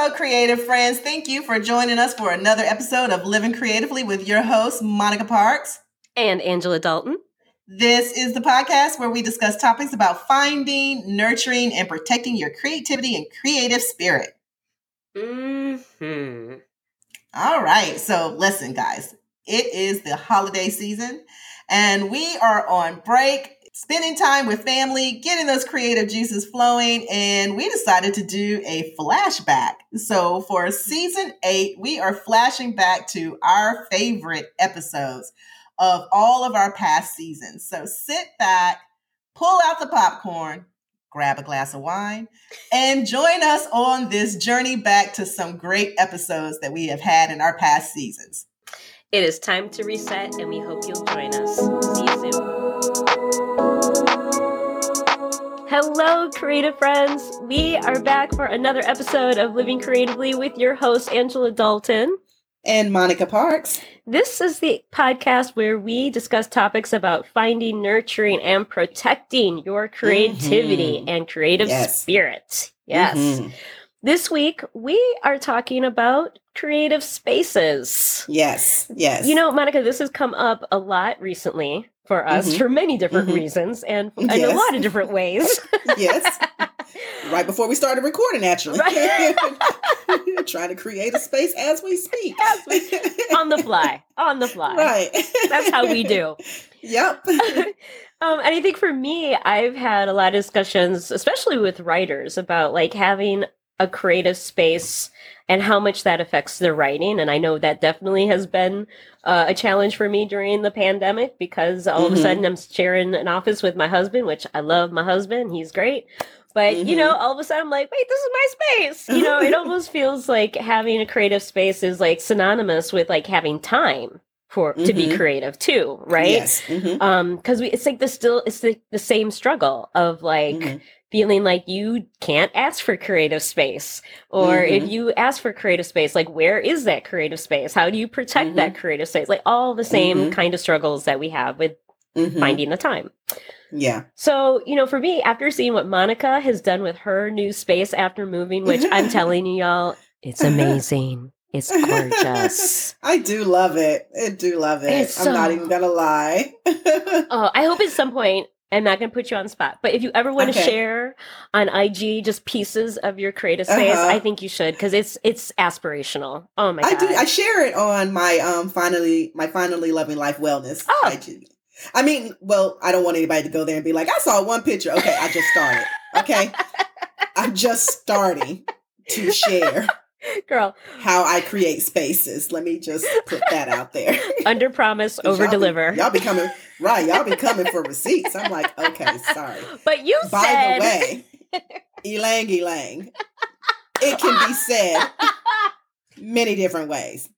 Hello, creative friends. Thank you for joining us for another episode of Living Creatively with your hosts, Monica Parks. And Angela Dalton. This is the podcast where we discuss topics about finding, nurturing, and protecting your creativity and creative spirit. Hmm. All right. So, listen, guys, it is the holiday season, and we are on break spending time with family, getting those creative juices flowing, and we decided to do a flashback. So for season eight, we are flashing back to our favorite episodes of all of our past seasons. So sit back, pull out the popcorn, grab a glass of wine, and join us on this journey back to some great episodes that we have had in our past seasons. It is time to reset, and we hope you'll join us. See you soon. Hello, creative friends. We are back for another episode of Living Creatively with your host, Angela Dalton. And Monica Parks. This is the podcast where we discuss topics about finding, nurturing, and protecting your creativity Mhm. and creative Yes. spirit. Yes. Mhm. This week, we are talking about creative spaces. Yes. Yes. You know, Monica, this has come up a lot recently for us Mhm. for many different Mhm. reasons and in a lot of different ways. yes. Right before we started recording, actually. Right. Trying to create a space as we speak. As we- on the fly, on the fly. Right. That's how we do. Yep. um, and I think for me, I've had a lot of discussions, especially with writers, about like having a creative space and how much that affects their writing. And I know that definitely has been uh, a challenge for me during the pandemic because all of Mhm. a sudden I'm sharing an office with my husband, which I love my husband. He's great. But, you Mhm. know, all of a sudden I'm like, wait, this is my space. You know, it almost feels like having a creative space is like synonymous with like having time for to be Mhm. creative too, right? Yes. Mhm. um because we it's like the still it's the, the same struggle of like Mhm. Feeling like you can't ask for creative space or if Mhm. you ask for creative space like where is that creative space how do you protect that creative space like all the same Mhm. kind of struggles that we have with Mhm. finding the time Yeah. so you know for me after seeing what monica has done with her new space after moving which i'm telling you y'all it's amazing it's gorgeous I do love it. I do love it. I'm not even gonna lie. Oh, I hope at some point I'm not going to put you on the spot, but if you ever want to Okay. share on IG just pieces of your creative space, Uh-huh. I think you should because it's it's aspirational. Oh my I god! do. I share it on my um finally my finally loving life wellness. Oh. IG. I mean, well, I don't want anybody to go there and be like, I saw one picture. Okay, I just started. Okay, I'm just starting to share Girl, how I create spaces. Let me just put that out there. under promise, over y'all be- deliver. Y'all be coming right. Y'all be coming for receipts. I'm like, okay, sorry. But you By said, the way, elang elang. It can be said many different ways.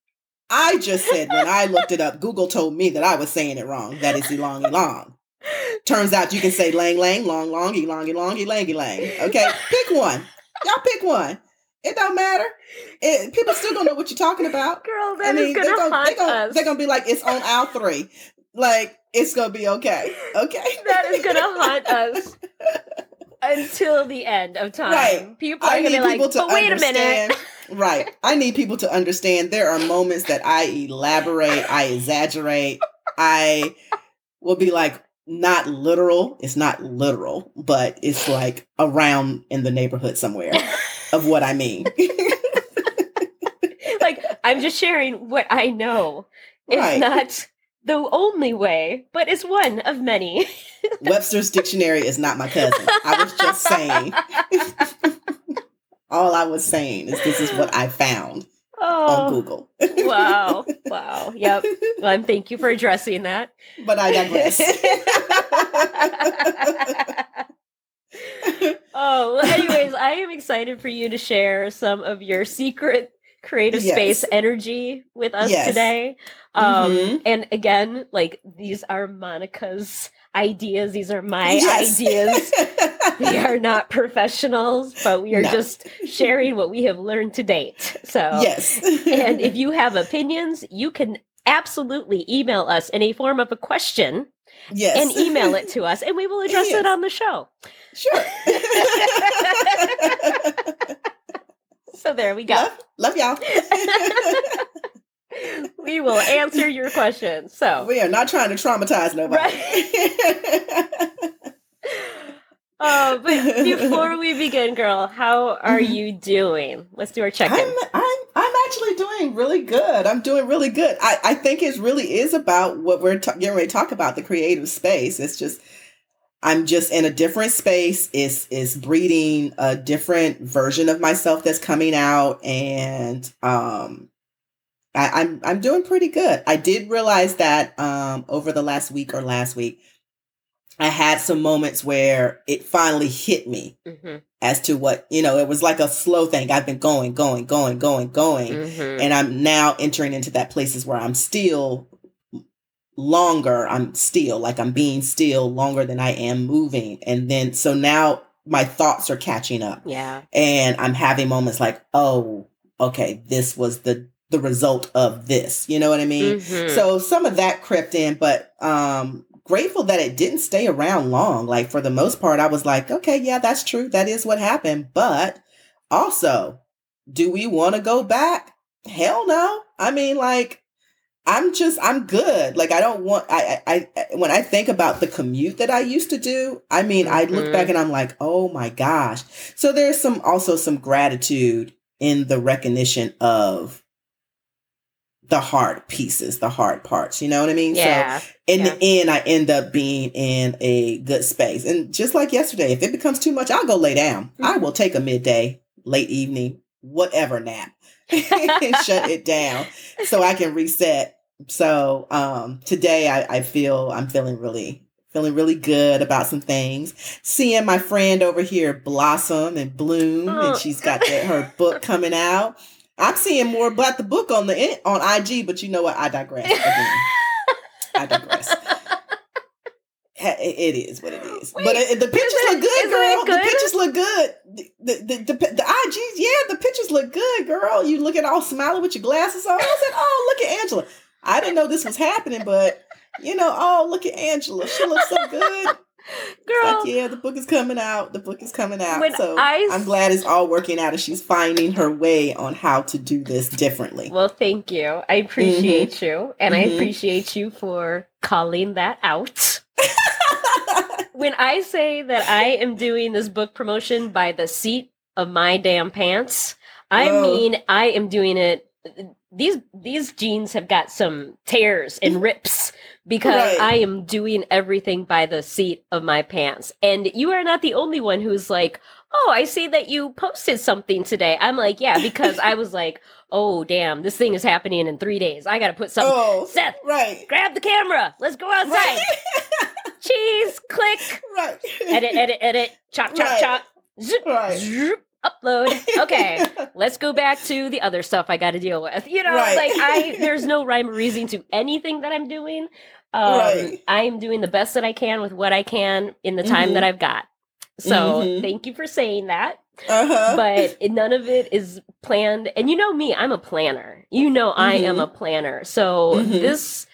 I just said when I looked it up, Google told me that I was saying it wrong. That is elong elong. Turns out you can say lang lang, long long, elong elong, elang elang. Okay, pick one. Y'all pick one. It don't matter. It, people still gonna know what you're talking about. girl, I that is mean, gonna, they're gonna, haunt they're gonna, us. they're gonna be like, it's on aisle three. Like, it's gonna be okay. Okay. that is gonna haunt us until the end of time. Right. People are I gonna be like, but wait a minute. right. I need people to understand there are moments that I elaborate, I exaggerate, I will be like, not literal. It's not literal, but it's like around in the neighborhood somewhere of what I mean. like I'm just sharing what I know. It's Right. not the only way, but it's one of many. Webster's dictionary is not my cousin. I was just saying. All I was saying is this is what I found on Oh, Google. wow. Wow. Yep. Well, and thank you for addressing that. But I digress. oh, well, anyways, I am excited for you to share some of your secret creative Yes. space energy with us Yes. today. Um, Mhm. And again, like these are Monica's ideas, these are my Yes. ideas. we are not professionals, but we are No. just sharing what we have learned to date. So, yes. and if you have opinions, you can absolutely email us in a form of a question yes. and email it to us, and we will address Yes. it on the show. Sure. So there we go. Love, love y'all. we will answer your questions. So we are not trying to traumatize nobody. Right. uh, but before we begin, girl, how are Mhm. you doing? Let's do our check-in. I'm, I'm I'm actually doing really good. I'm doing really good. I, I think it really is about what we're ta- getting ready to talk about the creative space. It's just I'm just in a different space. Is is breeding a different version of myself that's coming out, and um, I, I'm I'm doing pretty good. I did realize that um over the last week or last week, I had some moments where it finally hit me hmm as to what you know. It was like a slow thing. I've been going, going, going, going, going, hmm and I'm now entering into that places where I'm still longer. I'm still like I'm being still longer than I am moving, and then so now my thoughts are catching up Yeah. and I'm having moments like, oh, okay, this was the the result of this. You know what I mean? Mhm. So some of that crept in, but um grateful that it didn't stay around long. Like for the most part, I was like, okay, yeah, that's true. That is what happened. But also, do we want to go back? Hell no. I mean, like, I'm just I'm good. Like I don't want I I, I when I think about the commute that I used to do, I mean I look back and I'm like, "Oh my gosh." So there's some also some gratitude in the recognition of the hard pieces, the hard parts, you know what I mean? So yeah. in Yeah. the end, I end up being in a good space. And just like yesterday, if it becomes too much, I'll go lay down. I Mm-hmm. will take a midday, late evening, whatever nap shut it down so I can reset. So um, today I, I feel I'm feeling really feeling really good about some things. Seeing my friend over here blossom and bloom, Oh. and she's got the, her book coming out. I'm seeing more about the book on the on IG, but you know what? I digress. Again. I digress. It- It is what it is. Wait, but it, the pictures isn't look good, girl. it The pictures look good. The, the, the, the, IGs, yeah, the pictures look good, girl. You looking all smiling with your glasses on. I said, oh, look at Angela. I didn't know this was happening, but you know, oh, look at Angela. She looks so good. Girl, Like, yeah, the book is coming out. The book is coming out. So I'm glad it's all working out and she's finding her way on how to do this differently. well, thank you. I appreciate you. And I Mhm. appreciate you for calling that out. when I say that I am doing this book promotion by the seat of my damn pants, I Whoa. mean I am doing it. These these jeans have got some tears and rips because Right. I am doing everything by the seat of my pants. And you are not the only one who's like, "Oh, I see that you posted something today." I'm like, "Yeah," because I was like, "Oh, damn, this thing is happening in 3 days. I got to put something oh, Seth, right. grab the camera. Let's go outside. Right. Cheese, click. right. Edit, edit, edit. Chop, chop, Right. chop. Zip, Right. zip, upload. Okay. Let's go back to the other stuff I got to deal with. You know, Right. like I, there's no rhyme or reason to anything that I'm doing. Um, Right. I am doing the best that I can with what I can in the time Mhm. that I've got. So Mhm. thank you for saying that. Uh-huh. But none of it is planned. And you know me, I'm a planner. You know I am Mhm. a planner. So Mhm. this,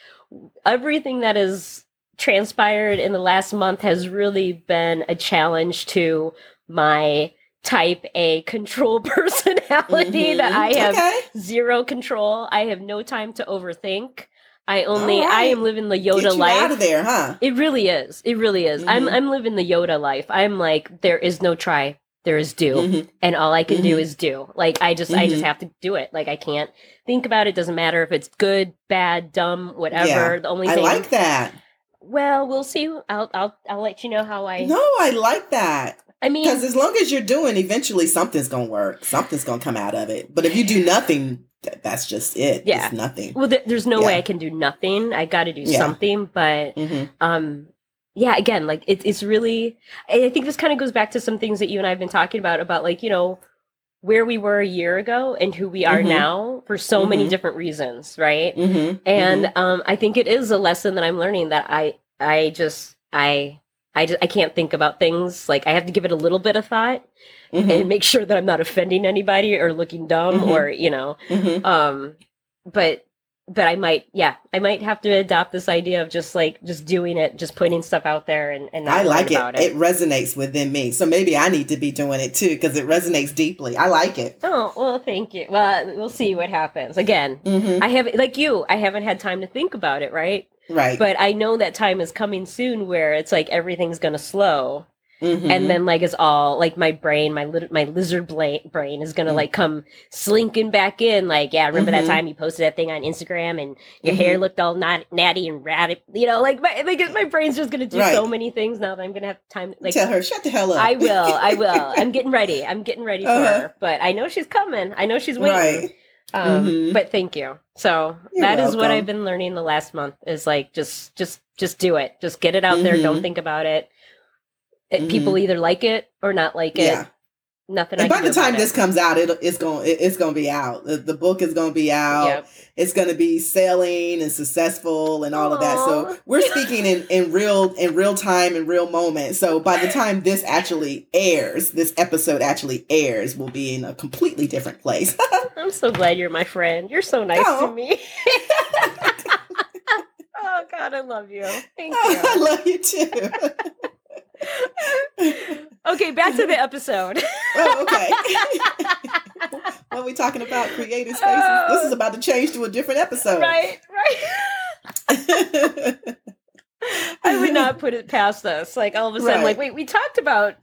everything that has transpired in the last month has really been a challenge to my type A control personality Mhm. that I have Okay. zero control. I have no time to overthink. I only All I am living the Get Yoda you life. out of there, huh? It really is. It really is. I'm Mhm. I'm living the Yoda life. I'm like there is no try, there is do, Mhm. and all I can do Mhm. is do. Like I just I just Mhm. have to do it. Like I can't think about it. Doesn't matter if it's good, bad, dumb, whatever. Yeah. The only thing I like that. well, we'll see. I'll I'll I'll let you know how I. No, I like that. I mean, Because as long as you're doing, eventually something's gonna work. Something's gonna come out of it. But if you do nothing, th- that's just it. Yeah. It's nothing. well, there, there's no way I can do nothing. I got to do Yeah. something, but hmm um yeah again like it, it's really i think this kind of goes back to some things that you and i've been talking about about like you know where we were a year ago and who we are Mhm. now for so many Mhm. different reasons right hmm and um i think it is a lesson that i'm learning that i i just i i just i can't think about things like i have to give it a little bit of thought hmm and make sure that i'm not offending anybody or looking dumb Mhm. or you know hmm um but but I might, yeah, I might have to adopt this idea of just like just doing it, just putting stuff out there, and and I like it. it. it. resonates within me, so maybe I need to be doing it too because it resonates deeply. I like it. Oh well, thank you. Well, we'll see what happens. Again, Mhm. I haven't like you. I haven't had time to think about it, right? Right. But I know that time is coming soon where it's like everything's gonna slow, Mhm. and then like it's all like my brain, my lit- my lizard bla- brain is gonna Mm. like come slinking back in. Like, yeah, remember Mhm. that time you posted that thing on Instagram and your hair Mhm. looked all not natty and ratty, you know? Like my like my brain's just gonna do so many things now that I'm gonna have time. Like, tell her shut the hell up. I will, I will. I'm getting ready. I'm getting ready for Uh-huh. her, but I know she's coming. I know she's waiting. right. Um, Mhm. But thank you. So You're that is what. I've been learning the last month is like just just just do it. Just get it out there. Don't Mhm. think about it. It- People either like it or not like it. Yeah. Nothing. I And by the time it. this comes out, it, it's going it, it's going to be out. The, the book is going to be out. Yep. It's going to be selling and successful and all of that. So we're speaking in, in real in real time in real moment. So by the time this actually airs, this episode actually airs, we'll be in a completely different place. I'm so glad you're my friend. You're so nice Oh. to me. oh God, I love you. Thank I love you too. Okay, back to the episode. oh, okay. what are we talking about? Creative spaces. This is about to change to a different episode. right, right. I would not put it past us. Like all of a sudden, Right. like wait, we talked about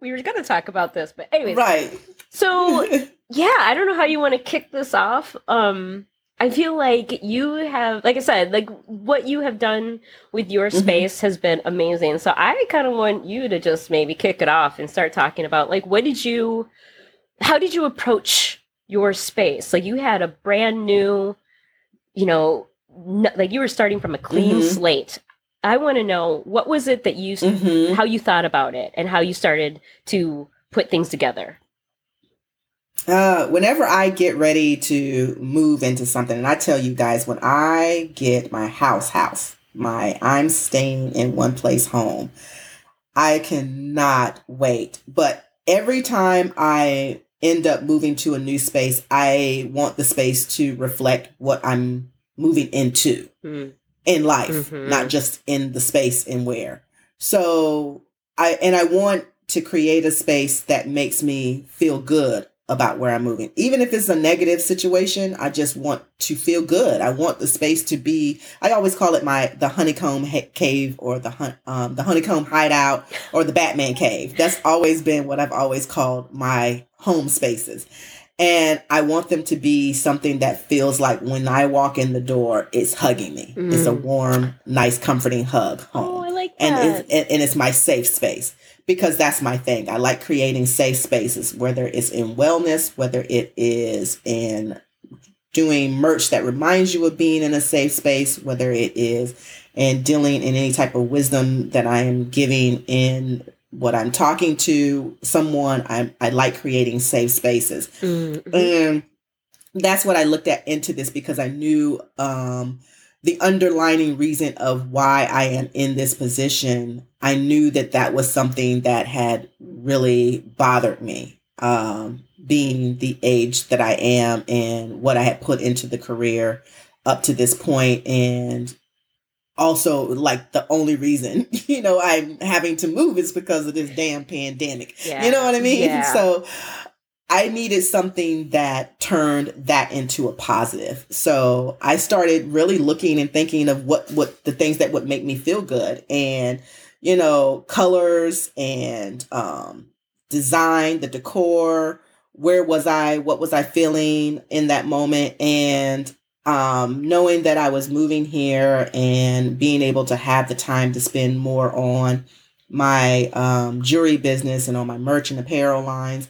we were gonna talk about this, but anyways. right. So yeah, I don't know how you want to kick this off. Um I feel like you have like I said, like what you have done with your Mhm. space has been amazing. So I kind of want you to just maybe kick it off and start talking about like what did you how did you approach your space? Like you had a brand new, you know, n- like you were starting from a clean Mhm. slate. I want to know what was it that you Mhm. how you thought about it and how you started to put things together. Uh, whenever I get ready to move into something, and I tell you guys, when I get my house, house, my I'm staying in one place home, I cannot wait. But every time I end up moving to a new space, I want the space to reflect what I'm moving into Mm. in life, Mhm. not just in the space and where. So I and I want to create a space that makes me feel good about where I'm moving. Even if it's a negative situation, I just want to feel good. I want the space to be I always call it my the honeycomb ha- cave or the hun- um the honeycomb hideout or the Batman cave. That's always been what I've always called my home spaces. And I want them to be something that feels like when I walk in the door, it's hugging me. It's a Mm. warm, nice, comforting hug Oh. I like and that. it's, and, and it's my safe space because that's my thing. I like creating safe spaces, whether it's in wellness, whether it is in doing merch that reminds you of being in a safe space, whether it is in dealing in any type of wisdom that I am giving in what I'm talking to someone. I I like creating safe spaces. Mm, And that's what I looked at into this because I knew um, the underlining reason of why I am in this position. I knew that that was something that had really bothered me, um, being the age that I am and what I had put into the career up to this point, and also like the only reason you know I'm having to move is because of this damn pandemic. yeah. You know what I mean? Yeah. So I needed something that turned that into a positive. So I started really looking and thinking of what what the things that would make me feel good and you know, colors and um design, the decor, where was I, what was I feeling in that moment and um knowing that I was moving here and being able to have the time to spend more on my um, jewelry business and on my merch and apparel lines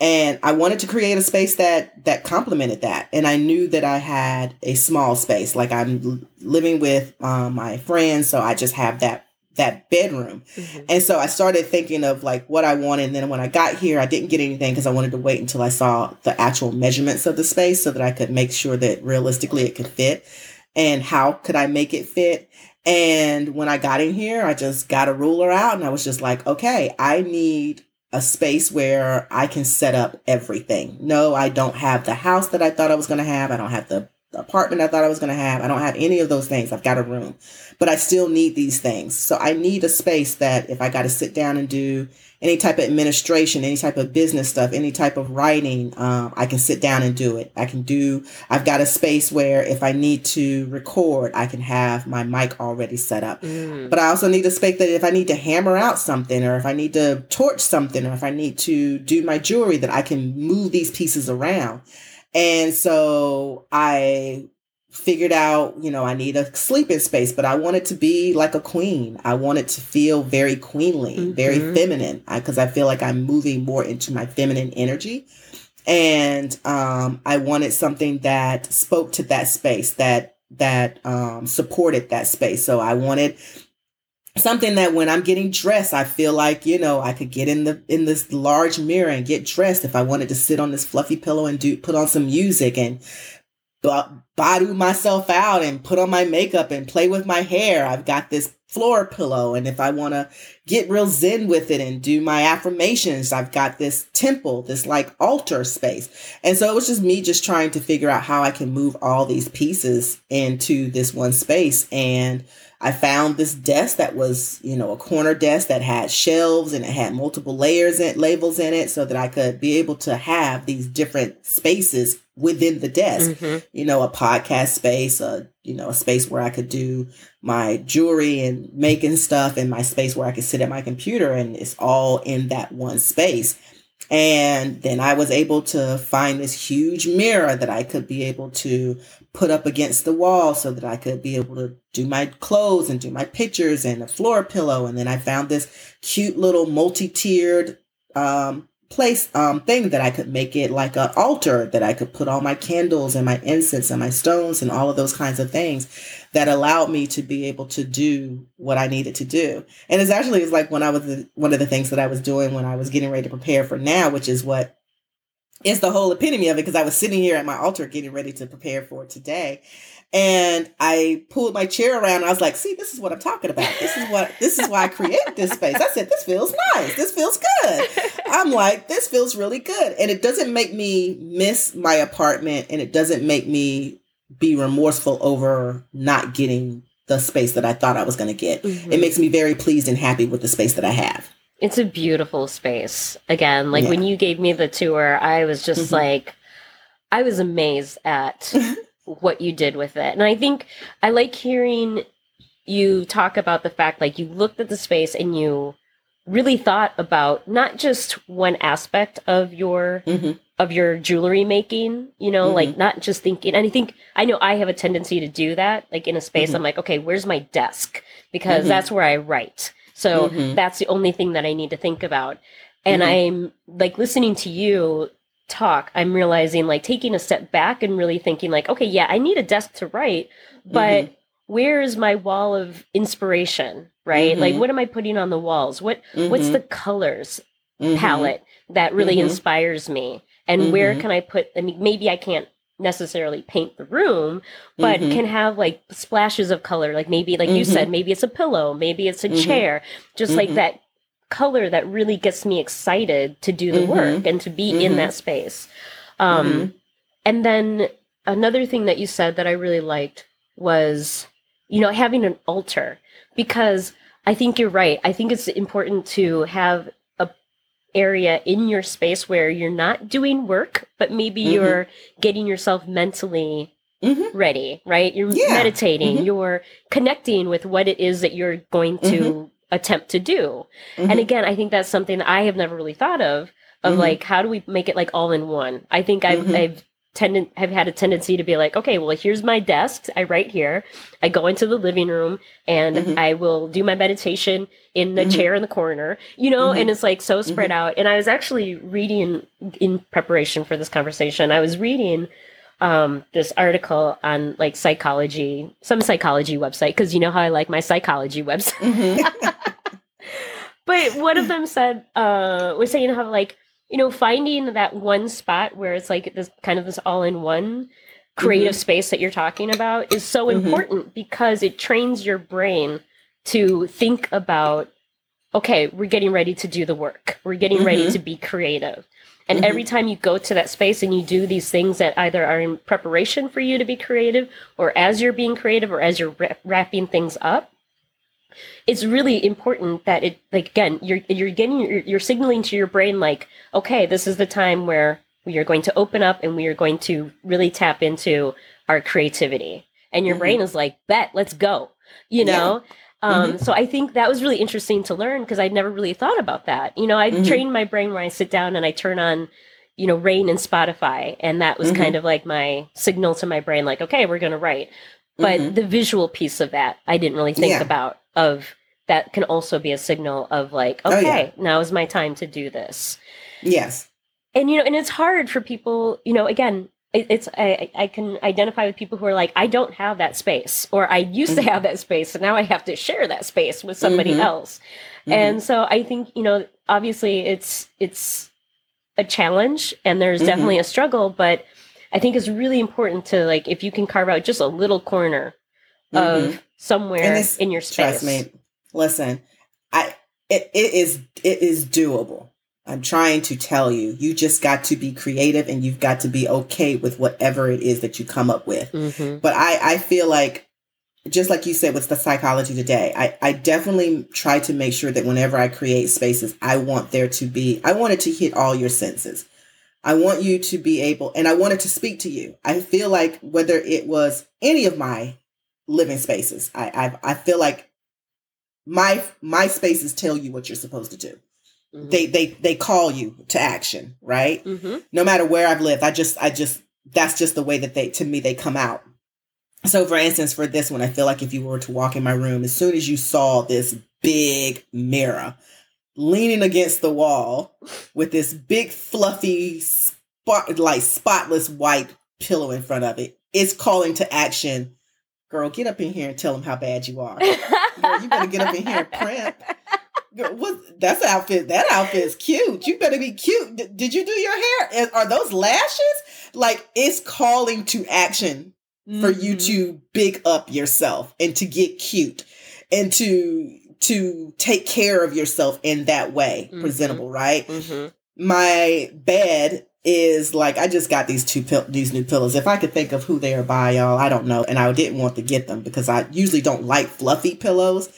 and i wanted to create a space that that complemented that. And i knew that i had a small space like i'm living with um, my friends so i just have that that bedroom. Mhm. and so i started thinking of like what i wanted and then when i got here i didn't get anything because i wanted to wait until i saw the actual measurements of the space so that i could make sure that realistically it could fit and how could i make it fit. And when i got in here i just got a ruler out and i was just like okay i need a space where I can set up everything. No, I don't have the house that I thought I was going to have. I don't have the apartment I thought I was going to have. I don't have any of those things. I've got a room, but I still need these things. So I need a space that if I got to sit down and do any type of administration, any type of business stuff, any type of writing, um, I can sit down and do it. I can do, I've got a space where if I need to record, I can have my mic already set up. Mm. But I also need a space that if I need to hammer out something or if I need to torch something or if I need to do my jewelry, that I can move these pieces around. And so I figured out, you know, I need a sleeping space, but I wanted to be like a queen. I wanted to feel very queenly, mm-hmm. very feminine, because I, I, feel like I'm moving more into my feminine energy. And um, I wanted something that spoke to that space, that that um, supported that space. So I wanted something that when I'm getting dressed, I feel like, you know, I could get in the in this large mirror and get dressed if I wanted to sit on this fluffy pillow and do put on some music and body myself out and put on my makeup and play with my hair. I've got this floor pillow. And if I want to get real zen with it and do my affirmations, I've got this temple, this like altar space. And so it was just me just trying to figure out how I can move all these pieces into this one space. And I found this desk that was, you know, a corner desk that had shelves and it had multiple layers and labels in it so that I could be able to have these different spaces within the desk. Mm-hmm. You know, a podcast space, a you know, a space where I could do my jewelry and making stuff and my space where I could sit at my computer and it's all in that one space. And then I was able to find this huge mirror that I could be able to put up against the wall so that I could be able to do my clothes and do my pictures and a floor pillow. And then I found this cute little multi tiered um, place um, thing that I could make it like an altar that I could put all my candles and my incense and my stones and all of those kinds of things that allowed me to be able to do what I needed to do. And it's actually it's like when I was the, one of the things that I was doing when I was getting ready to prepare for now, which is what is the whole epitome of it because I was sitting here at my altar getting ready to prepare for today. And I pulled my chair around. I was like, see, this is what I'm talking about. This is what this is why I created this space. I said, this feels nice. This feels good. I'm like, this feels really good. And it doesn't make me miss my apartment and it doesn't make me be remorseful over not getting the space that I thought I was going to get. Mm-hmm. It makes me very pleased and happy with the space that I have. It's a beautiful space. Again, like yeah. when you gave me the tour, I was just mm-hmm. like, I was amazed at what you did with it. And I think I like hearing you talk about the fact like you looked at the space and you really thought about not just one aspect of your mm-hmm of your jewelry making, you know, mm-hmm. like not just thinking. And I think I know I have a tendency to do that. Like in a space, mm-hmm. I'm like, okay, where's my desk? Because mm-hmm. that's where I write. So mm-hmm. that's the only thing that I need to think about. And mm-hmm. I'm like listening to you talk, I'm realizing like taking a step back and really thinking like, okay, yeah, I need a desk to write, but mm-hmm. where is my wall of inspiration? Right? Like what am I putting on the walls? What what's the colors palette that really inspires me? and mm-hmm. where can I put? I mean, maybe I can't necessarily paint the room, but mm-hmm. can have like splashes of color. Like maybe, like mm-hmm. you said, maybe it's a pillow, maybe it's a mm-hmm. chair, just like mm-hmm. that color that really gets me excited to do the mm-hmm. work and to be in that space. Um, and then another thing that you said that I really liked was, you know, having an altar because I think you're right. I think it's important to have area in your space where you're not doing work, but maybe mm-hmm. you're getting yourself mentally mm-hmm. ready, right? You're yeah. meditating, mm-hmm. you're connecting with what it is that you're going to mm-hmm. attempt to do. And mm-hmm. again, I think that's something that I have never really thought of of mm-hmm. like how do we make it like all in one? I think I've I've tended have had a tendency to be like, okay, well, here's my desk. I write here. I go into the living room and mm-hmm. I will do my meditation in the mm-hmm. chair in the corner, you know, mm-hmm. and it's like so spread mm-hmm. out. And I was actually reading in preparation for this conversation, I was reading um, this article on like psychology, some psychology website, because you know how I like my psychology website. Mm-hmm. but one of them said, uh, was saying how like you know, finding that one spot where it's like this kind of this all in one creative mm-hmm. space that you're talking about is so mm-hmm. important because it trains your brain to think about okay, we're getting ready to do the work. We're getting mm-hmm. ready to be creative. And every time you go to that space and you do these things that either are in preparation for you to be creative or as you're being creative or as you're wra- wrapping things up, it's really important that it like again you're you're getting you're, you're signaling to your brain like okay this is the time where we are going to open up and we are going to really tap into our creativity and your Mhm. brain is like bet let's go you Yeah. know um, so i think that was really interesting to learn because i'd never really thought about that you know i Mhm. trained my brain where i sit down and i turn on you know rain and spotify and that was Mhm. kind of like my signal to my brain like okay we're going to write but Mhm. the visual piece of that i didn't really think Yeah. about of that can also be a signal of like Oh, yeah. okay now is my time to do this Yes. and you know and it's hard for people you know again it, it's I, I can identify with people who are like i don't have that space or i used Mhm. to have that space and now i have to share that space with somebody Mhm. else Mhm. and so i think you know obviously it's it's a challenge and there's Mhm. definitely a struggle but i think it's really important to like if you can carve out just a little corner of somewhere it's- in your space Trust me. Listen, I it, it is it is doable. I'm trying to tell you. You just got to be creative and you've got to be okay with whatever it is that you come up with. Mhm. But I I feel like just like you said with the psychology today, I, I definitely try to make sure that whenever I create spaces, I want there to be, I want it to hit all your senses. I want you to be able, and I want it to speak to you. I feel like whether it was any of my living spaces, I I, I feel like my my spaces tell you what you're supposed to do. Mhm. They they they call you to action, right? Mhm. no matter where I've lived, I just, I just, that's just the way that they, to me, they come out. So, for instance, for this one, I feel like if you were to walk in my room, as soon as you saw this big mirror leaning against the wall with this big, fluffy, spot, like spotless white pillow in front of it, it's calling to action. Girl, get up in here and tell them how bad you are. Girl, you better get up in here and primp. Girl, what? That's outfit. That outfit is cute. You better be cute. D- did you do your hair? Are those lashes? Like it's calling to action for you Mhm. to big up yourself and to get cute and to to take care of yourself in that way, Mhm. presentable, right? Mhm. my bed is like I just got these two pill- these new pillows. If I could think of who they are by, y'all, I don't know, and I didn't want to get them because I usually don't like fluffy pillows.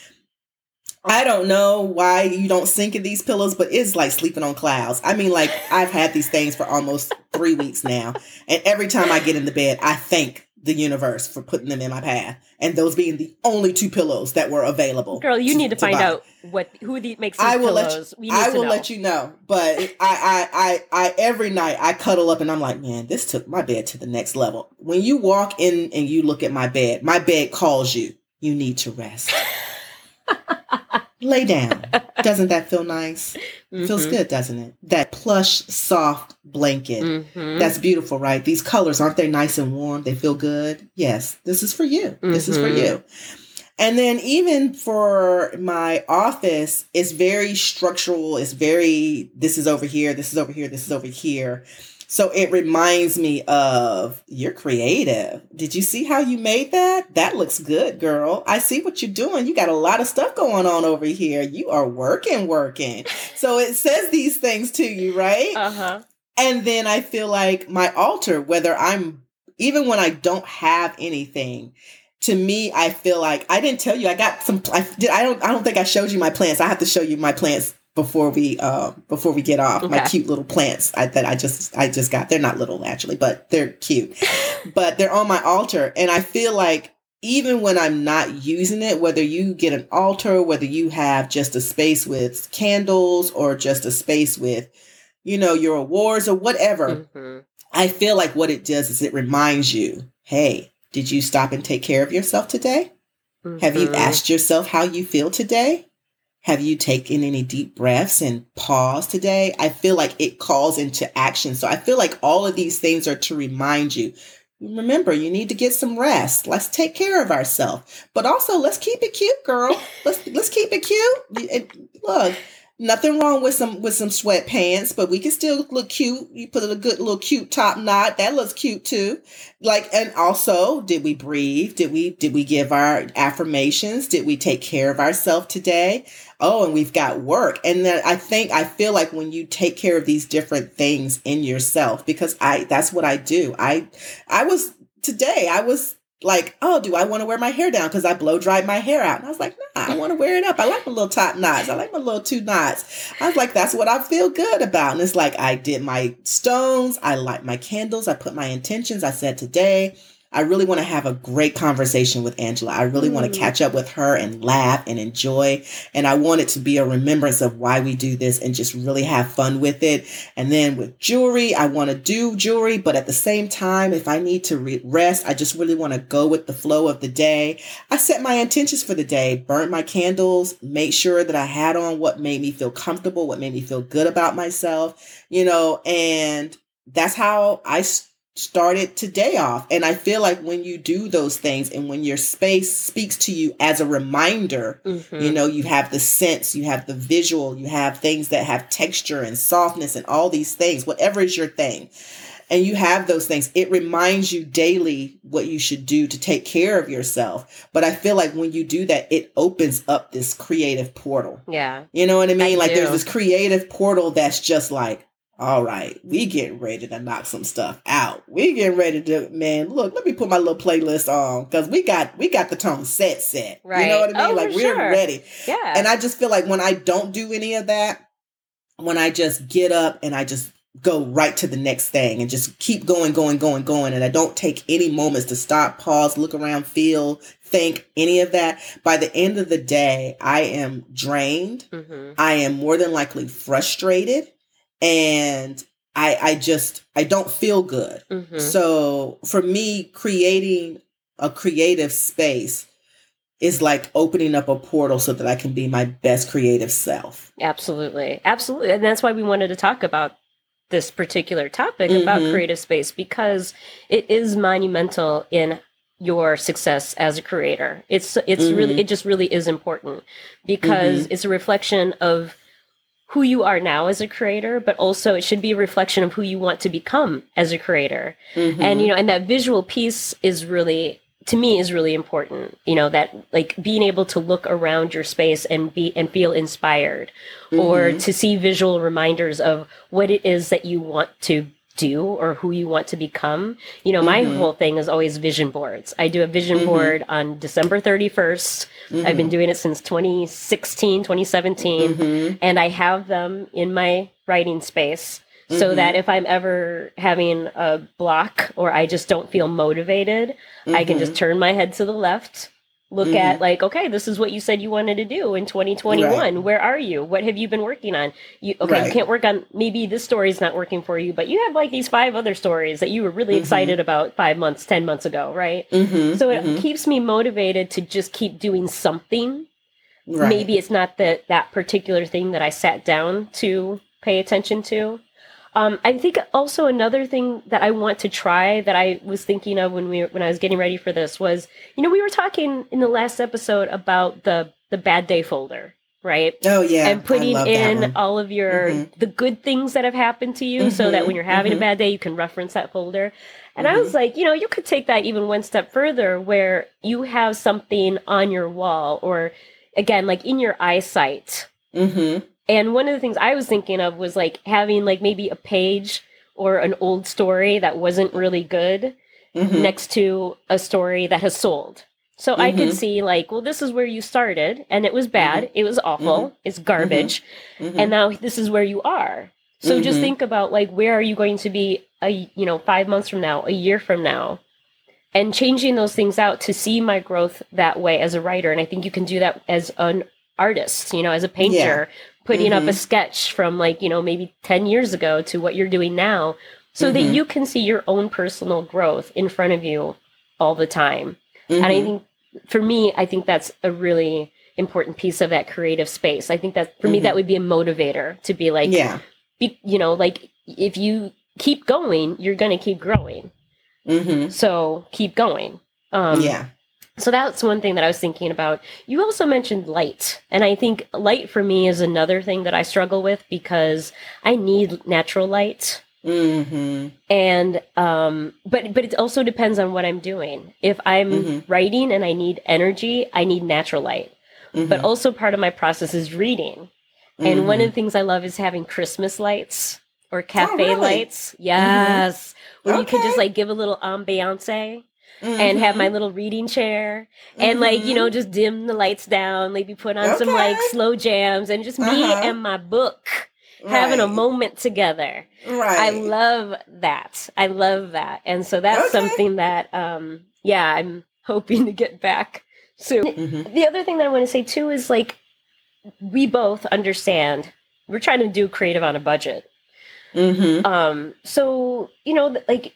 I don't know why you don't sink in these pillows, but it's like sleeping on clouds. I mean, like I've had these things for almost three weeks now, and every time I get in the bed, I thank the universe for putting them in my path, and those being the only two pillows that were available. Girl, you need to, find buy. out what who the, makes these I will let you- pillows. we need I to will let you know. But I, I, I, I, every night I cuddle up and I'm like, man, this took my bed to the next level. When you walk in and you look at my bed, my bed calls you. You need to rest. Lay down. Doesn't that feel nice? Feels Mhm. good, doesn't it? That plush, soft blanket. Mhm. That's beautiful, right? These colors, aren't they nice and warm? They feel good. Yes, this is for you. This is for Mhm. you. And then even for my office, it's very structural. It's very, this is over here, this is over here, this is over here. So it reminds me of you're creative. Did you see how you made that? That looks good, girl. I see what you're doing. You got a lot of stuff going on over here. You are working, working. So it says these things to you, right? uh-huh. And then I feel like my altar, whether I'm even when I don't have anything, to me, I feel like I didn't tell you. I got some. I did. I don't. I don't think I showed you my plants. I have to show you my plants before we uh before we get off. My cute little plants I, that I just I just got. They're not little actually, but they're cute. but they're on my altar, and I feel like even when I'm not using it, whether you get an altar, whether you have just a space with candles or just a space with, you know, your awards or whatever, Mhm. I feel like what it does is it reminds you, hey, did you stop and take care of yourself today? Have you Mhm. asked yourself how you feel today? Have you taken any deep breaths and pause today? I feel like it calls into action. So I feel like all of these things are to remind you. Remember, you need to get some rest. Let's take care of ourselves. But also let's keep it cute, girl. Let's let's keep it cute. Look, nothing wrong with some with some sweatpants, but we can still look cute. You put a good little cute top knot. That looks cute too. Like and also, did we breathe? Did we did we give our affirmations? Did we take care of ourselves today? Oh, and we've got work. And then I think I feel like when you take care of these different things in yourself because I that's what I do. I I was today I was like, oh, do I want to wear my hair down because I blow dried my hair out? And I was like, nah, I want to wear it up. I like my little top knots. I like my little two knots. I was like, that's what I feel good about. And it's like I did my stones, I light my candles, I put my intentions. I said today I really want to have a great conversation with Angela. I really mm. want to catch up with her and laugh and enjoy. And I want it to be a remembrance of why we do this and just really have fun with it. And then with jewelry, I want to do jewelry, but at the same time, if I need to re- rest, I just really want to go with the flow of the day. I set my intentions for the day, burnt my candles, made sure that I had on what made me feel comfortable, what made me feel good about myself, you know, and that's how I started today off. And I feel like when you do those things and when your space speaks to you as a reminder, mm-hmm. you know, you have the sense, you have the visual, you have things that have texture and softness and all these things, whatever is your thing. And you have those things. It reminds you daily what you should do to take care of yourself. But I feel like when you do that, it opens up this creative portal. Yeah. You know what I mean? I like do. there's this creative portal that's just like, all right, we getting ready to knock some stuff out. We getting ready to man, look, let me put my little playlist on because we got we got the tone set set. Right. You know what I mean? Oh, like we're sure. ready. Yeah. And I just feel like when I don't do any of that, when I just get up and I just go right to the next thing and just keep going, going, going, going, and I don't take any moments to stop, pause, look around, feel, think, any of that. By the end of the day, I am drained. Mm-hmm. I am more than likely frustrated and I I just I don't feel good. Mm-hmm. So for me, creating a creative space is like opening up a portal so that I can be my best creative self. Absolutely. Absolutely. And that's why we wanted to talk about this particular topic mm-hmm. about creative space because it is monumental in your success as a creator. It's it's mm-hmm. really it just really is important because mm-hmm. it's a reflection of who you are now as a creator, but also it should be a reflection of who you want to become as a creator. Mm-hmm. And you know, and that visual piece is really to me is really important. You know, that like being able to look around your space and be and feel inspired mm-hmm. or to see visual reminders of what it is that you want to do or who you want to become. You know, my mm-hmm. whole thing is always vision boards. I do a vision mm-hmm. board on December 31st. Mm-hmm. I've been doing it since 2016, 2017, mm-hmm. and I have them in my writing space so mm-hmm. that if I'm ever having a block or I just don't feel motivated, I can just mm-hmm. turn my head to the left look mm-hmm. at like okay this is what you said you wanted to do in 2021 right. where are you what have you been working on you okay right. you can't work on maybe this story is not working for you but you have like these five other stories that you were really mm-hmm. excited about five months ten months ago right mm-hmm. so it mm-hmm. keeps me motivated to just keep doing something right. maybe it's not that that particular thing that i sat down to pay attention to um, I think also another thing that I want to try that I was thinking of when we when I was getting ready for this was, you know, we were talking in the last episode about the the bad day folder, right? Oh yeah, and putting in all of your mm-hmm. the good things that have happened to you, mm-hmm. so that when you're having mm-hmm. a bad day, you can reference that folder. And I was mm-hmm. like, you know, you could take that even one step further, where you have something on your wall, or again, like in your eyesight. And one of the things I was thinking of was like having like maybe a page or an old story that wasn't really good mm-hmm. next to a story that has sold. So mm-hmm. I could mm-hmm. see like, well, this is where you started and it was bad. Mm-hmm. It was awful. Mm-hmm. It's garbage. Mm-hmm. And now this is where you are. So just think about like where are you going to be a you know 5 months from now, a year from now? And changing those things out to see my growth that way as a writer and I think you can do that as an artist, you know, as a painter, yeah putting mm-hmm. up a sketch from like, you know, maybe 10 years ago to what you're doing now so mm-hmm. that you can see your own personal growth in front of you all the time. Mm-hmm. And I mm-hmm. think for me, I think that's a really important piece of that creative space. I think that for me, that mm-hmm. would be a motivator to be like, yeah, be, you know, like if you keep going, you're going to keep growing. Mm-hmm. So keep going. Um, yeah. So that's one thing that I was thinking about. You also mentioned light, and I think light for me is another thing that I struggle with because I need natural light. Mm-hmm. And um but but it also depends on what I'm doing. If I'm Mhm. writing and I need energy, I need natural light. But also part of my process is reading. And one of the things I love is having Christmas lights or cafe Mm-hmm. Oh, really? Mm-hmm. lights. Yes. Where you can just like give a little ambiance and Mm-hmm. have my little reading chair and like, you know, just dim the lights down, maybe put on some like slow jams and just me Uh-huh. and my book having a moment together. Right. I love that. I love that. And so that's Okay. something that um yeah, I'm hoping to get back soon. Mhm. The other thing that I want to say too is like we both understand we're trying to do creative on a budget. Mhm. Um so, you know, like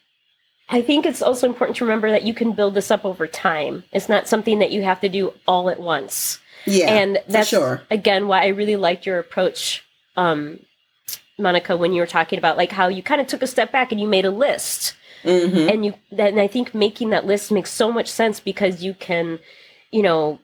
I think it's also important to remember that you can build this up over time. It's not something that you have to do all at once. Yeah. and that's sure. again why I really liked your approach, um, Monica, when you were talking about like how you kind of took a step back and you made a list. Mm-hmm. And you then I think making that list makes so much sense because you can, you know,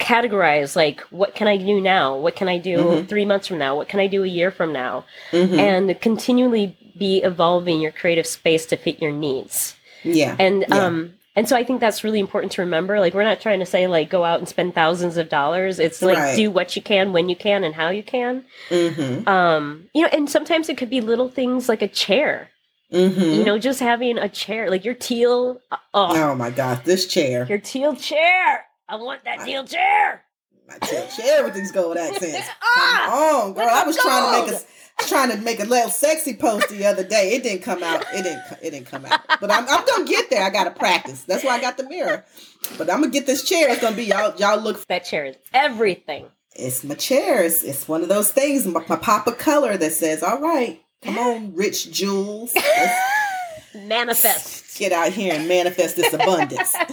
categorize like what can I do now? What can I do Mhm. three months from now? What can I do a year from now? Mm-hmm. And continually be evolving your creative space to fit your needs yeah. and Yeah. um and so i think that's really important to remember like we're not trying to say like go out and spend thousands of dollars it's like Right. do what you can when you can and how you can Mm-hmm. um you know and sometimes it could be little things like a chair Mm-hmm. you know just having a chair like your teal uh, oh oh my God, this chair. your teal chair i want that teal chair My chair, chair with these gold accents. Ah, Come on, girl. I was trying to make gold. a trying to make a little sexy post the other day. It didn't come out. It didn't. It didn't come out. But I'm, I'm gonna get there. I gotta practice. That's why I got the mirror. But I'm gonna get this chair. It's gonna be y'all. Y'all look. that chair is everything It's my chair. It's, it's one of those things. My, my pop of color that says, "All right, come on, rich jewels, manifest get out here and manifest this abundance."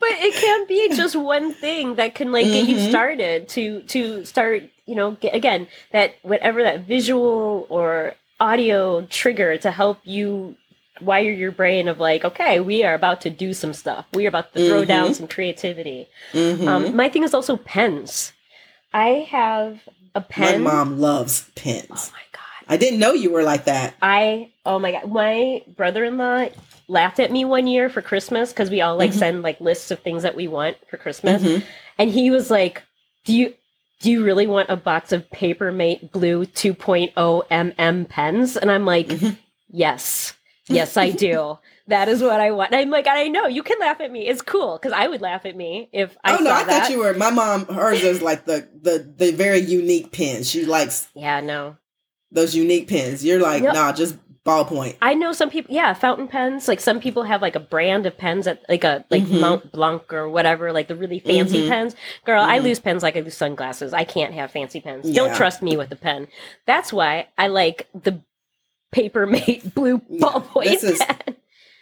but it can't be just one thing that can like get you Mhm. started to to start you know get, again that whatever that visual or audio trigger to help you wire your brain of like okay we are about to do some stuff we are about to throw down Mhm. some creativity Mhm. um, my thing is also pens i have a pen my mom loves pens. oh my god I didn't know you were like that. I oh my god, my brother-in-law laughed at me one year for Christmas because we all like Mhm. send like lists of things that we want for Christmas, Mhm. and he was like, "Do you do you really want a box of Papermate Blue 2.0 mm pens?" And I'm like, Mhm. "Yes, yes, I do." That is what I want. And I'm like, I know you can laugh at me. It's cool because I would laugh at me if I oh saw no, I that. thought you were. My mom, hers is like the the the very unique pens. She likes yeah, no. those unique pens. You're like, Yep. nah, just ballpoint. I know some people, yeah, fountain pens. Like some people have like a brand of pens that, like a like Mhm. Mount Blanc or whatever, like the really fancy Mhm. pens. Girl, I Mhm. lose pens like I lose sunglasses. I can't have fancy pens. Don't trust me with a pen. That's why I like the Papermate blue Yeah, ballpoint this is- pen.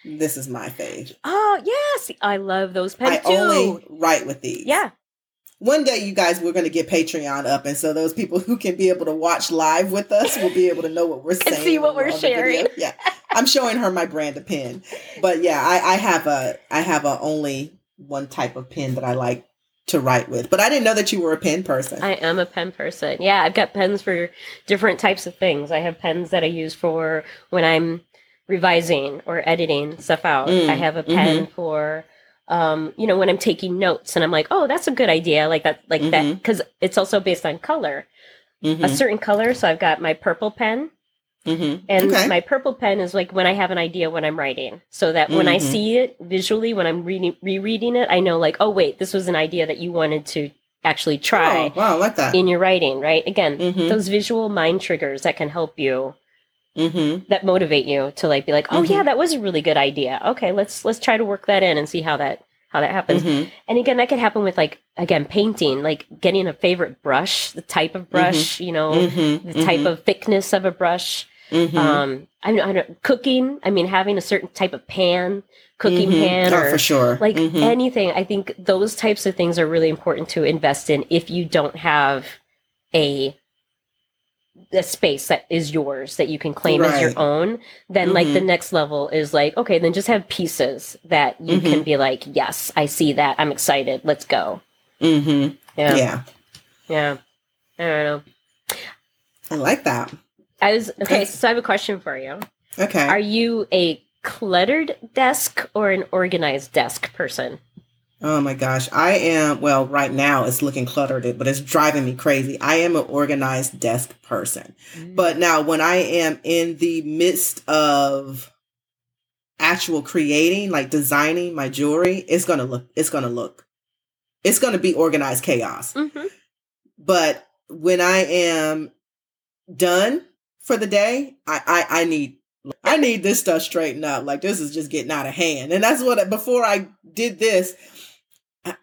This is my fave. Oh yes, I love those I pens too. I only write with these. yeah, One day, you guys, we're going to get Patreon up, and so those people who can be able to watch live with us will be able to know what we're saying. see what we're sharing. Yeah, I'm showing her my brand of pen, but yeah, I, I have a I have a only one type of pen that I like to write with. But I didn't know that you were a pen person. I am a pen person. Yeah, I've got pens for different types of things. I have pens that I use for when I'm revising or editing stuff out. Mm, I have a pen for um, you know, when I'm taking notes and I'm like, "Oh, that's a good idea." Like that like that Mhm. cuz it's also based on color. A Mhm, certain color, so I've got my purple pen mhm. and Okay. my purple pen is like when I have an idea when I'm writing. So that when I Mhm. see it visually when I'm reading rereading it, I know like, "Oh, wait, this was an idea that you wanted to actually try." Oh, wow, I like that. in your writing, right? Again, Mhm. those visual mind triggers that can help you, hmm that motivate you to like be like, oh Mhm. yeah, that was a really good idea. Okay, let's let's try to work that in and see how that how that happens. hmm And again, that could happen with like again painting, like getting a favorite brush, the type of brush, you know, hmm the type of thickness of a brush. Um, I don't, I don't cooking. I mean, having a certain type of pan, cooking pan, oh, or for sure. like anything i think those types of things are really important to invest in if you don't have a a space that is yours that you can claim as your own, then like the Mhm. next level is like, okay, then just have pieces that you can Mhm. be like, yes, I see that. I'm excited. Let's go. Mm-hmm. Yeah. Yeah. Yeah. I don't know. I like that. I was Okay. so I have a question for you. Okay. Are you a cluttered desk or an organized desk person? Oh my gosh. I am, well, right now it's looking cluttered, but it's driving me crazy. I am an organized desk person. But now when I am in the midst of actual creating, like designing my jewelry, it's going to look, it's going to look, it's going to be organized chaos. Mhm. But when I am done for the day, I, I, I need, I need this stuff straightened up. Like this is just getting out of hand. And that's what, before I did this,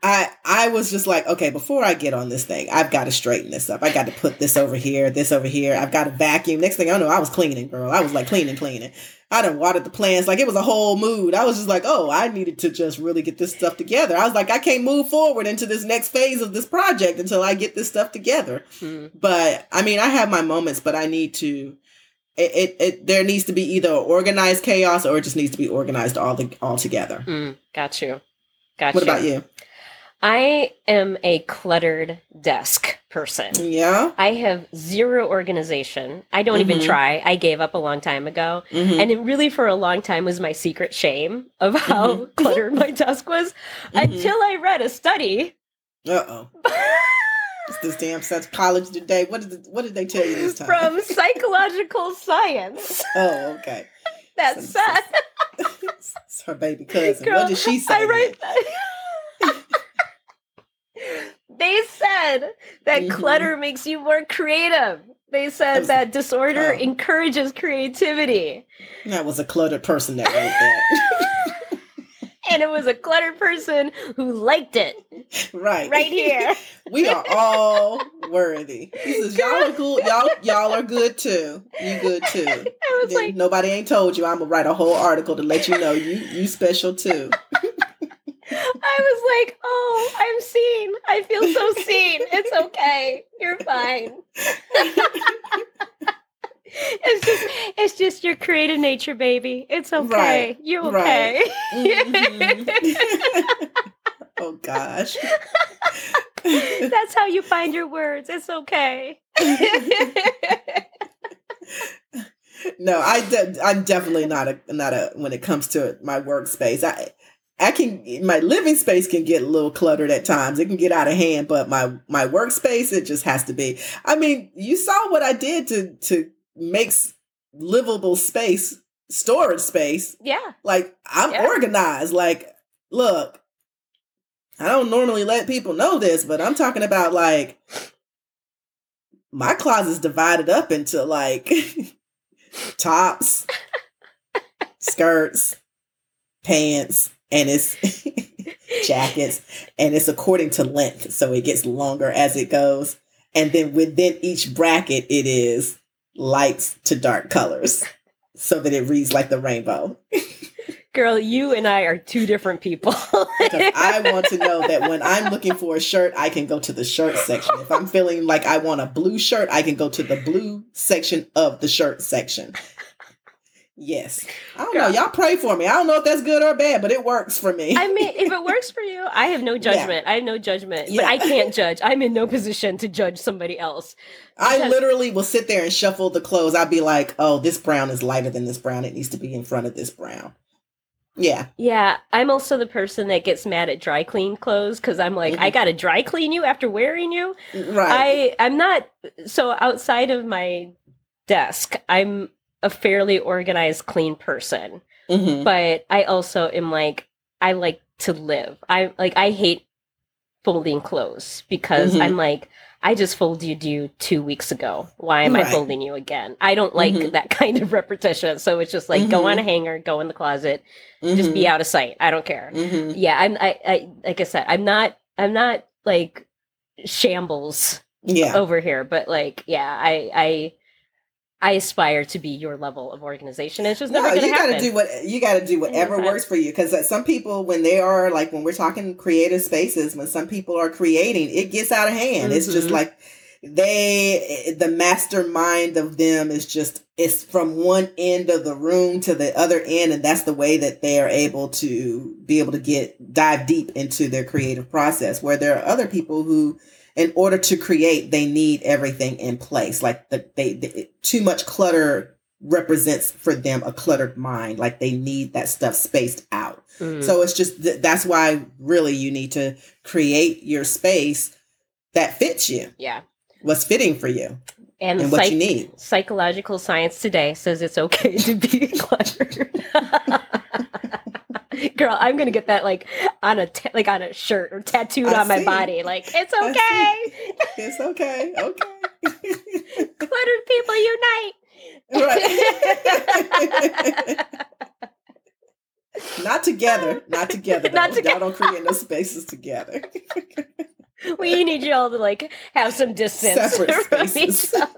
I I was just like, okay, before I get on this thing, I've got to straighten this up. I got to put this over here, this over here. I've got to vacuum. Next thing I know, I was cleaning, girl. I was like cleaning, cleaning. I done watered the plants. Like it was a whole mood. I was just like, oh, I needed to just really get this stuff together. I was like, I can't move forward into this next phase of this project until I get this stuff together. Mm. But I mean, I have my moments, but I need to. It, it, it there needs to be either organized chaos or it just needs to be organized all the all together. Mm, got you. Got What you. about you? I am a cluttered desk person. Yeah. I have zero organization. I don't even Mhm. try. I gave up a long time ago. Mhm. And it really, for a long time, was my secret shame of how Mhm. cluttered my desk was Mhm. until I read a study. Uh oh. It's this damn psychology today. What did what did they tell you this time? from psychological science oh, okay. that sad. said, It's her baby cousin. Girl, what did she say? I write that. They said that Mhm. clutter makes you more creative. They said was- that disorder oh. encourages creativity. That was a cluttered person that wrote that. and it was a cluttered person who liked it right. right here. We are all worthy. Says, y'all are cool. Y'all, y'all are good too. You good too. I was like, nobody ain't told you. I'm gonna write a whole article to let you know you you special too. I was like, oh, I'm seen. I feel so seen. It's okay. You're fine. it's just, it's just your creative nature, baby. It's okay. Right, You're right. okay. Mhm. oh gosh. That's how you find your words. It's okay. no, I de- I'm definitely not a not a when it comes to my workspace. I I can my living space can get a little cluttered at times. It can get out of hand, but my my workspace it just has to be. I mean, you saw what I did to to make livable space, storage space. yeah. Like I'm Yeah. organized. Like, look, I don't normally let people know this, but I'm talking about like my closet's divided up into like tops, skirts, pants, and it's jackets, and it's according to length, so it gets longer as it goes. And then within each bracket, it is lights to dark colors, so that it reads like the rainbow. Girl, you and I are two different people. I want to know that when I'm looking for a shirt, I can go to the shirt section. If I'm feeling like I want a blue shirt, I can go to the blue section of the shirt section. Yes. I don't know. Y'all pray for me. I don't know if that's good or bad, but it works for me. I mean, if it works for you, I have no judgment. I have no judgment. But I can't judge. I'm in no position to judge somebody else. I literally will sit there and shuffle the clothes. I'll be like, oh, this brown is lighter than this brown. It needs to be in front of this brown. Yeah. Yeah, I'm also the person that gets mad at dry clean clothes because I'm like, I Mhm. gotta dry clean you after wearing you. Right. I I'm not so outside of my desk. I'm a fairly organized, clean person, Mhm. but I also am like I like to live. I like I hate folding clothes because Mhm. I'm like I just folded you two weeks ago. Why am I folding you again? I don't like Mhm. that kind of repetition. So it's just like go on Mhm. a hanger, go in the closet, just Mhm. be out of sight. I don't care Mhm. yeah i'm I, I like i said i'm not i'm not like shambles Yeah. over here but like yeah i i i aspire to be your level of organization it's just No, never gonna you happen gotta do what you gotta do whatever Yeah. works for you. Because some people, when they are like when we're talking creative spaces, when some people are creating, it gets out of hand. It's just Mhm. like they the mastermind of them is just it's from one end of the room to the other end and that's the way that they are able to be able to get dive deep into their creative process where there are other people who in order to create they need everything in place like the, they, too much clutter represents for them a cluttered mind like they need that stuff spaced out mm. so it's just th- that's why really you need to create your space that fits you yeah what's fitting for you and, and what you need. Psychological science today says it's okay to be cluttered. Girl, I'm gonna get that like on a t- like on a shirt or tattooed I on see. my body. Like it's okay. It's okay. Okay. Cluttered people unite. Right. not together. Not together. Not together. Y'all don't create no spaces together we need y'all to like have some distance from each other.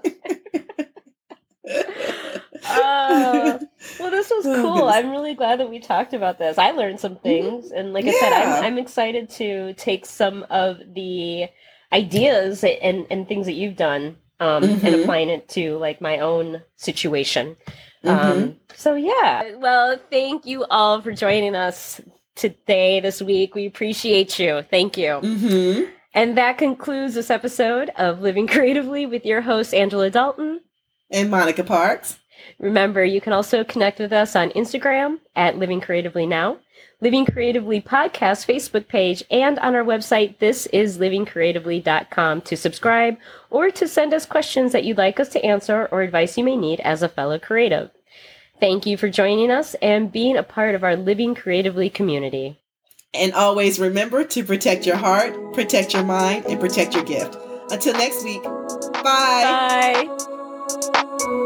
uh, well, this was oh, cool. I'm really glad that we talked about this. I learned some mm-hmm. things, and like I said, I'm, I'm excited to take some of the ideas and and things that you've done um, mm-hmm. and applying it to like my own situation. Mm-hmm. Um, so yeah. Well, thank you all for joining us today, this week. We appreciate you. Thank you. Mm-hmm. And that concludes this episode of Living Creatively with your host, Angela Dalton. And Monica Parks. Remember, you can also connect with us on Instagram at Living Creatively Now, Living Creatively Podcast Facebook page, and on our website, thisislivingcreatively.com to subscribe or to send us questions that you'd like us to answer or advice you may need as a fellow creative. Thank you for joining us and being a part of our Living Creatively community. And always remember to protect your heart, protect your mind, and protect your gift. Until next week, bye. Bye.